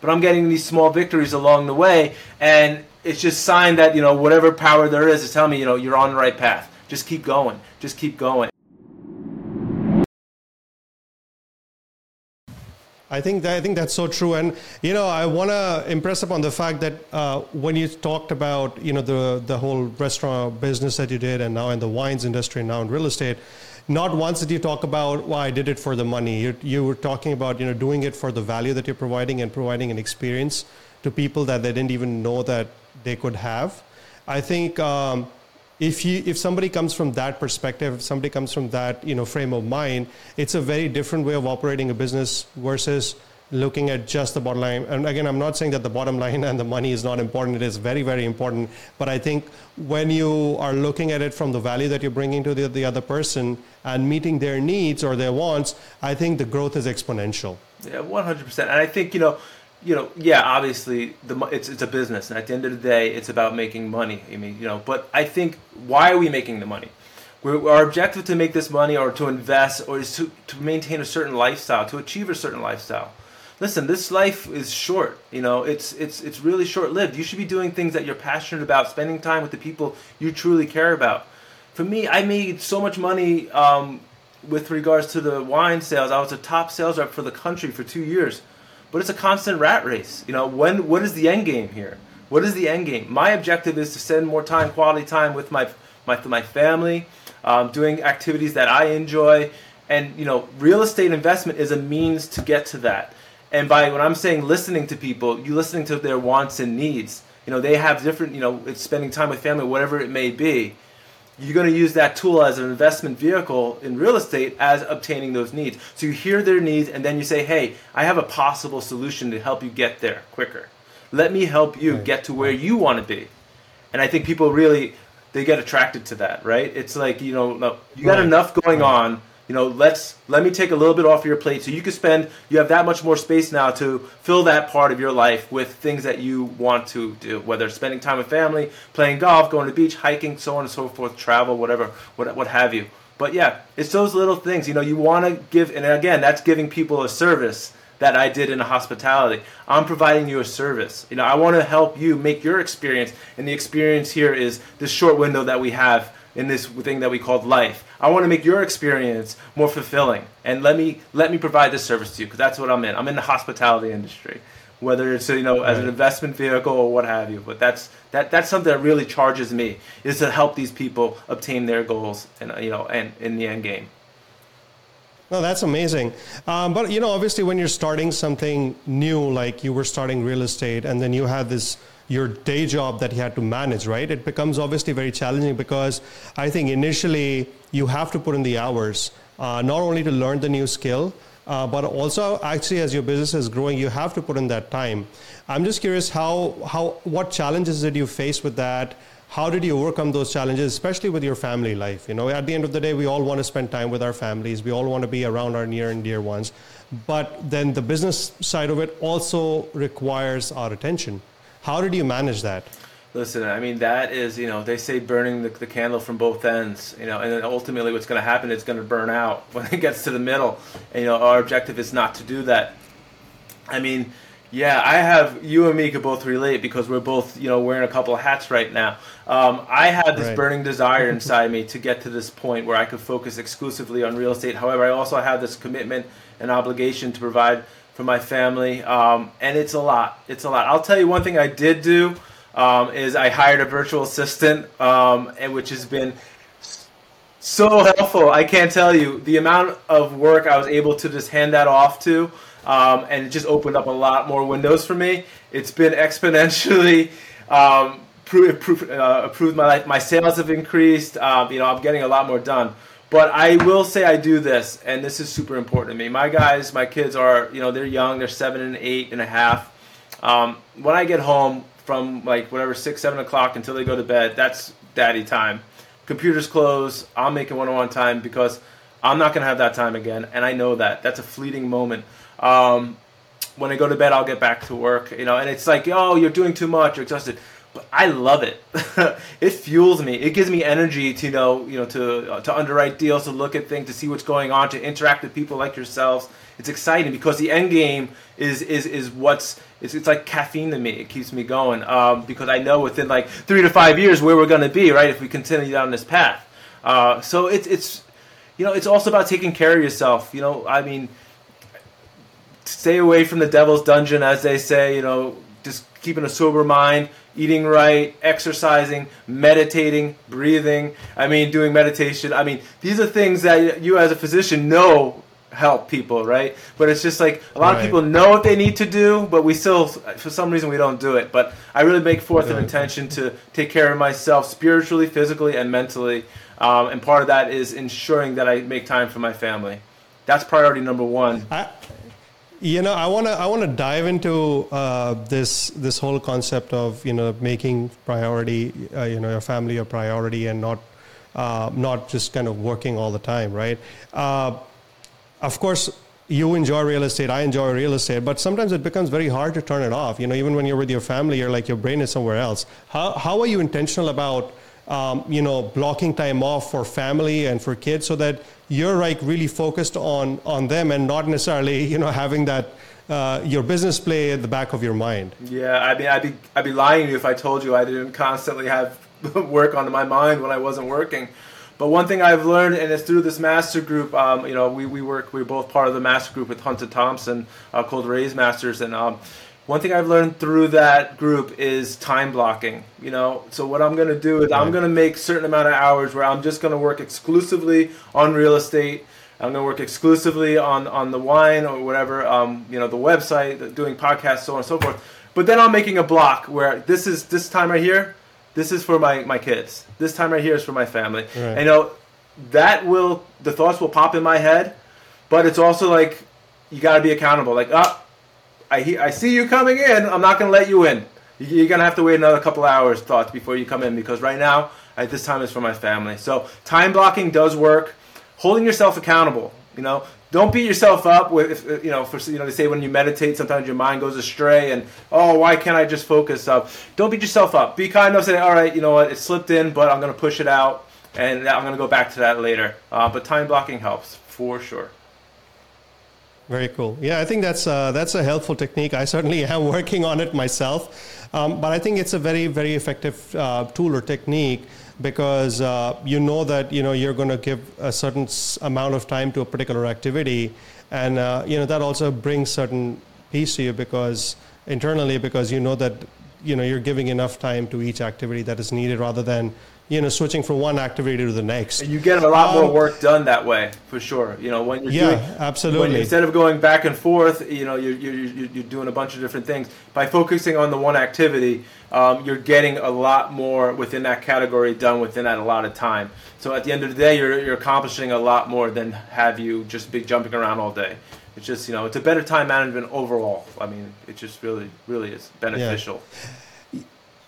but I'm getting these small victories along the way, and it's just sign that you know whatever power there is is telling me you know you're on the right path. Just keep going. Just keep going. I think that, I think that's so true, and you know I want to impress upon the fact that uh, when you talked about you know the the whole restaurant business that you did, and now in the wines industry, and now in real estate, not once did you talk about well I did it for the money. You, you were talking about you know doing it for the value that you're providing and providing an experience to people that they didn't even know that they could have. I think. Um, if you if somebody comes from that perspective if somebody comes from that you know frame of mind it's a very different way of operating a business versus looking at just the bottom line and again i'm not saying that the bottom line and the money is not important it is very very important but i think when you are looking at it from the value that you're bringing to the, the other person and meeting their needs or their wants i think the growth is exponential yeah 100% and i think you know you know, yeah, obviously the it's it's a business, and at the end of the day, it's about making money. I mean, you know, but I think why are we making the money? We're, our objective to make this money, or to invest, or is to to maintain a certain lifestyle, to achieve a certain lifestyle. Listen, this life is short. You know, it's it's it's really short lived. You should be doing things that you're passionate about, spending time with the people you truly care about. For me, I made so much money um, with regards to the wine sales. I was a top sales rep for the country for two years but it's a constant rat race. You know, when what is the end game here? What is the end game? My objective is to spend more time, quality time with my my my family, um, doing activities that I enjoy, and you know, real estate investment is a means to get to that. And by when I'm saying listening to people, you listening to their wants and needs. You know, they have different. You know, it's spending time with family, whatever it may be you're going to use that tool as an investment vehicle in real estate as obtaining those needs. So you hear their needs and then you say, hey, I have a possible solution to help you get there quicker. Let me help you get to where you want to be. And I think people really they get attracted to that, right? It's like, you know, you got enough going on you know let's let me take a little bit off your plate so you can spend you have that much more space now to fill that part of your life with things that you want to do whether spending time with family playing golf going to the beach hiking so on and so forth travel whatever what, what have you but yeah it's those little things you know you want to give and again that's giving people a service that I did in hospitality. I'm providing you a service. You know, I want to help you make your experience, and the experience here is this short window that we have in this thing that we called life. I want to make your experience more fulfilling, and let me let me provide this service to you because that's what I'm in. I'm in the hospitality industry, whether it's you know as an investment vehicle or what have you. But that's that that's something that really charges me is to help these people obtain their goals and you know and in the end game. No, that's amazing. Um, but you know, obviously, when you're starting something new, like you were starting real estate, and then you had this your day job that you had to manage, right? It becomes obviously very challenging because I think initially you have to put in the hours, uh, not only to learn the new skill, uh, but also actually as your business is growing, you have to put in that time. I'm just curious how, how what challenges did you face with that? How did you overcome those challenges, especially with your family life? You know, at the end of the day, we all want to spend time with our families. We all want to be around our near and dear ones. But then the business side of it also requires our attention. How did you manage that? Listen, I mean that is you know they say burning the, the candle from both ends, you know, and then ultimately what's going to happen is it's going to burn out when it gets to the middle. And you know our objective is not to do that. I mean, yeah, I have you and me could both relate because we're both you know wearing a couple of hats right now. Um, I had this right. burning desire inside me to get to this point where I could focus exclusively on real estate. However, I also have this commitment and obligation to provide for my family, um, and it's a lot. It's a lot. I'll tell you one thing I did do um, is I hired a virtual assistant, um, and which has been so helpful. I can't tell you the amount of work I was able to just hand that off to, um, and it just opened up a lot more windows for me. It's been exponentially. Um, improved, uh, improved my life. My sales have increased. Um, you know, I'm getting a lot more done. But I will say I do this, and this is super important to me. My guys, my kids are, you know, they're young. They're seven and eight and a half. Um, when I get home from like whatever six, seven o'clock until they go to bed, that's daddy time. Computers close. I'm making one-on-one time because I'm not gonna have that time again, and I know that. That's a fleeting moment. Um, when I go to bed, I'll get back to work. You know, and it's like, oh, you're doing too much. You're exhausted but I love it. it fuels me. It gives me energy to you know, you know, to uh, to underwrite deals, to look at things, to see what's going on, to interact with people like yourselves. it's exciting because the end game is is is what's it's, it's like caffeine to me. It keeps me going um, because I know within like three to five years where we're going to be, right? If we continue down this path. Uh, so it's it's you know it's also about taking care of yourself. You know, I mean, stay away from the devil's dungeon, as they say. You know, just keeping a sober mind, eating right, exercising, meditating, breathing. I mean, doing meditation. I mean, these are things that you as a physician know help people, right? But it's just like a lot right. of people know what they need to do, but we still, for some reason, we don't do it. But I really make forth an intention to take care of myself spiritually, physically, and mentally. Um, and part of that is ensuring that I make time for my family. That's priority number one. I, you know, I want to I want to dive into uh, this this whole concept of you know making priority, uh, you know, your family a priority, and not uh, not just kind of working all the time, right? Uh, of course, you enjoy real estate, I enjoy real estate, but sometimes it becomes very hard to turn it off. You know, even when you're with your family, you're like your brain is somewhere else. How how are you intentional about um, you know blocking time off for family and for kids so that you're like really focused on on them and not necessarily you know having that uh, your business play at the back of your mind. Yeah, I mean, I'd be I'd be lying to you if I told you I didn't constantly have work on my mind when I wasn't working. But one thing I've learned, and it's through this master group, um, you know, we, we work, we're both part of the master group with Hunter Thompson uh, called Raise Masters. And um, one thing I've learned through that group is time blocking. You know, so what I'm going to do is I'm going to make certain amount of hours where I'm just going to work exclusively on real estate. I'm going to work exclusively on, on the wine or whatever, um, you know, the website, doing podcasts, so on and so forth. But then I'm making a block where this is this time right here this is for my, my kids. This time right here is for my family. Right. And, you know, that will, the thoughts will pop in my head, but it's also like, you got to be accountable. Like, ah, I, I see you coming in. I'm not going to let you in. You're going to have to wait another couple hours, thoughts, before you come in because right now, at this time is for my family. So time blocking does work. Holding yourself accountable. You know, don't beat yourself up with you know for you know they say when you meditate sometimes your mind goes astray and oh why can't I just focus up don't beat yourself up be kind enough to say all right you know what it slipped in but I'm gonna push it out and I'm gonna go back to that later uh, but time blocking helps for sure very cool. Yeah, I think that's uh, that's a helpful technique. I certainly am working on it myself, um, but I think it's a very very effective uh, tool or technique because uh, you know that you know you're going to give a certain amount of time to a particular activity, and uh, you know that also brings certain peace to you because internally because you know that you know you're giving enough time to each activity that is needed rather than you know switching from one activity to the next. You get a lot um, more work done that way for sure. You know when you're yeah, doing, absolutely. Instead of going back and forth, you know you're, you're, you're doing a bunch of different things by focusing on the one activity. Um, you're getting a lot more within that category done within that allotted time. So at the end of the day, you're, you're accomplishing a lot more than have you just be jumping around all day. It's just you know it's a better time management overall. I mean, it just really really is beneficial. Yeah.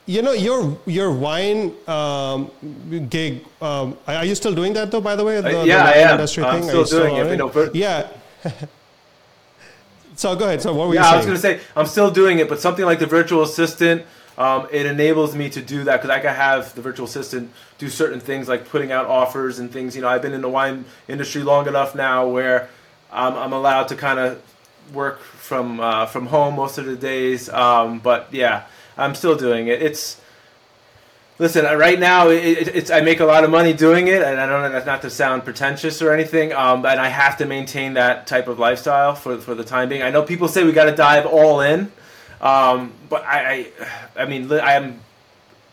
You know your your wine um, gig. Um, are you still doing that though? By the way, the, uh, yeah, the I am. Industry I'm thing? still doing it. You know, for, yeah. so go ahead. So what were yeah, you? Yeah, I was going to say I'm still doing it, but something like the virtual assistant, um, it enables me to do that because I can have the virtual assistant do certain things like putting out offers and things. You know, I've been in the wine industry long enough now where I'm, I'm allowed to kind of work from uh, from home most of the days. Um, but yeah. I'm still doing it. It's listen right now. It, it's I make a lot of money doing it, and I don't that's not to sound pretentious or anything. Um, and I have to maintain that type of lifestyle for for the time being. I know people say we got to dive all in, um, but I, I, I mean, I am.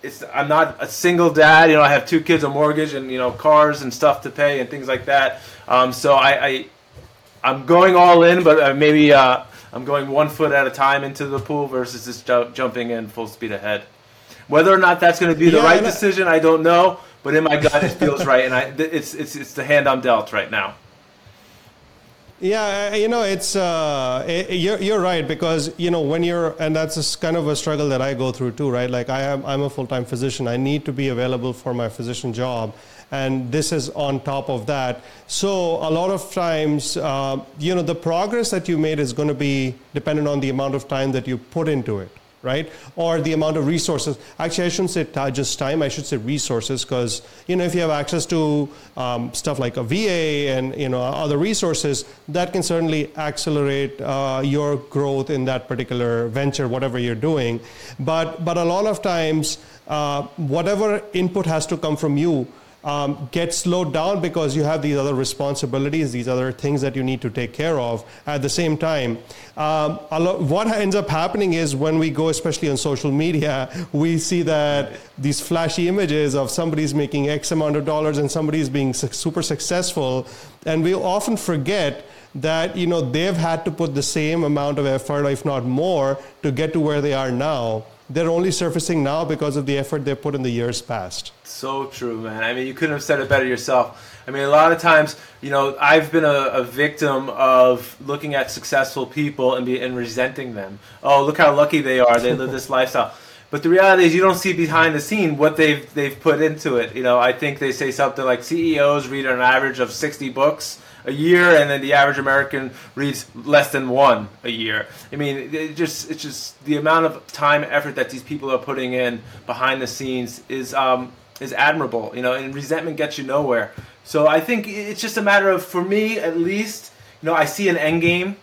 It's, I'm not a single dad. You know, I have two kids, a mortgage, and you know, cars and stuff to pay and things like that. Um, so I, I, I'm going all in, but uh, maybe. Uh, I'm going one foot at a time into the pool versus just ju- jumping in full speed ahead. Whether or not that's going to be the yeah, right decision, I don't know. But in my gut, it feels right, and I, it's it's it's the hand I'm dealt right now. Yeah, you know, it's uh, you're you're right because you know when you're and that's kind of a struggle that I go through too, right? Like I am I'm a full time physician. I need to be available for my physician job, and this is on top of that. So a lot of times, uh, you know, the progress that you made is going to be dependent on the amount of time that you put into it, right? Or the amount of resources. Actually, I shouldn't say t- just time. I should say resources because you know if you have access to um, stuff like a VA and you know other resources, that can certainly accelerate uh, your growth in that particular venture, whatever you're doing. But but a lot of times, uh, whatever input has to come from you um, get slowed down because you have these other responsibilities, these other things that you need to take care of at the same time. Um, lo- what ends up happening is when we go, especially on social media, we see that these flashy images of somebody's making X amount of dollars and somebody's being su- super successful, and we often forget that you know they've had to put the same amount of effort, if not more, to get to where they are now they're only surfacing now because of the effort they put in the years past. So true, man. I mean, you couldn't have said it better yourself. I mean, a lot of times, you know, I've been a, a victim of looking at successful people and, be, and resenting them. Oh, look how lucky they are. They live this lifestyle. But the reality is, you don't see behind the scene what they've they've put into it. You know, I think they say something like CEOs read an average of 60 books a year, and then the average American reads less than one a year. I mean, it just it's just the amount of time effort that these people are putting in behind the scenes is um, is admirable. You know, and resentment gets you nowhere. So I think it's just a matter of, for me at least, you know, I see an end game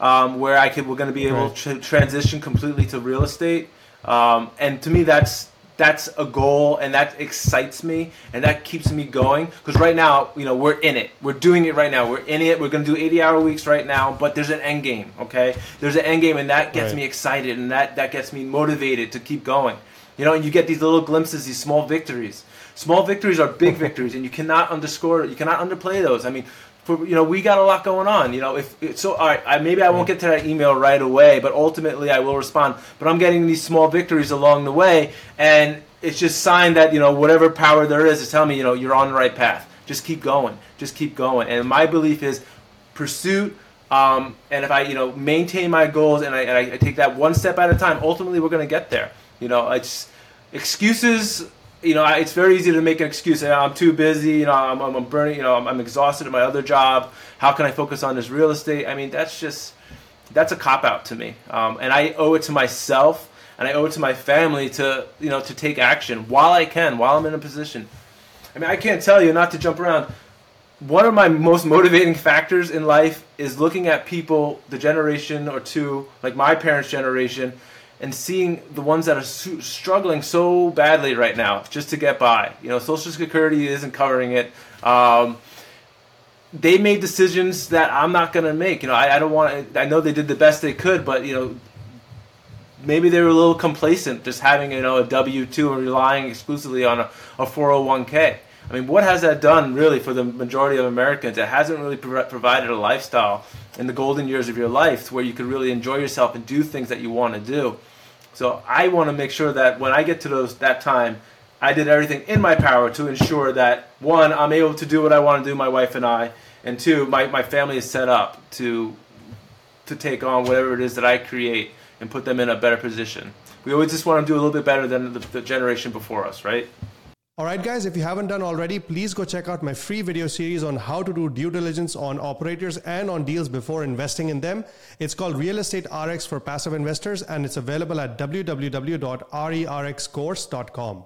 um, where I could we're going to be able right. to transition completely to real estate, um, and to me that's that's a goal and that excites me and that keeps me going because right now you know we're in it. We're doing it right now. We're in it. We're going to do 80 hour weeks right now but there's an end game okay? There's an end game and that gets right. me excited and that that gets me motivated to keep going. You know and you get these little glimpses these small victories. Small victories are big victories and you cannot underscore you cannot underplay those. I mean for you know we got a lot going on you know if so all right I, maybe i won't get to that email right away but ultimately i will respond. But i'm getting these small victories along the way and it's just sign that you know whatever power there is is telling me you know you're on the right path. Just keep going. Just keep going. And my belief is pursuit um, and if i you know maintain my goals and I, and I take that one step at a time ultimately we're going to get there. You know it's excuses you know, it's very easy to make an excuse. I'm too busy. You know, I'm, I'm burning. You know, I'm, I'm, exhausted at my other job. How can I focus on this real estate? I mean, that's just that's a cop out to me. Um, and I owe it to myself and I owe it to my family to you know to take action while I can, while I'm in a position. I mean, I can't tell you not to jump around. One of my most motivating factors in life is looking at people, the generation or two, like my parents' generation, and seeing the ones that are su- struggling so badly right now just to get by. You know, Social Security isn't covering it. Um, they made decisions that I'm not going to make. You know, I, I don't want. I know they did the best they could, but you know, maybe they were a little complacent, just having you know a W two and relying exclusively on a, a 401k. I mean, what has that done really for the majority of Americans? It hasn't really pro- provided a lifestyle in the golden years of your life where you could really enjoy yourself and do things that you want to do. So I want to make sure that when I get to those that time, I did everything in my power to ensure that one, I'm able to do what I want to do, my wife and I, and two, my, my family is set up to to take on whatever it is that I create and put them in a better position. We always just want to do a little bit better than the, the generation before us, right? All right, guys, if you haven't done already, please go check out my free video series on how to do due diligence on operators and on deals before investing in them. It's called Real Estate RX for Passive Investors, and it's available at www.rerxcourse.com.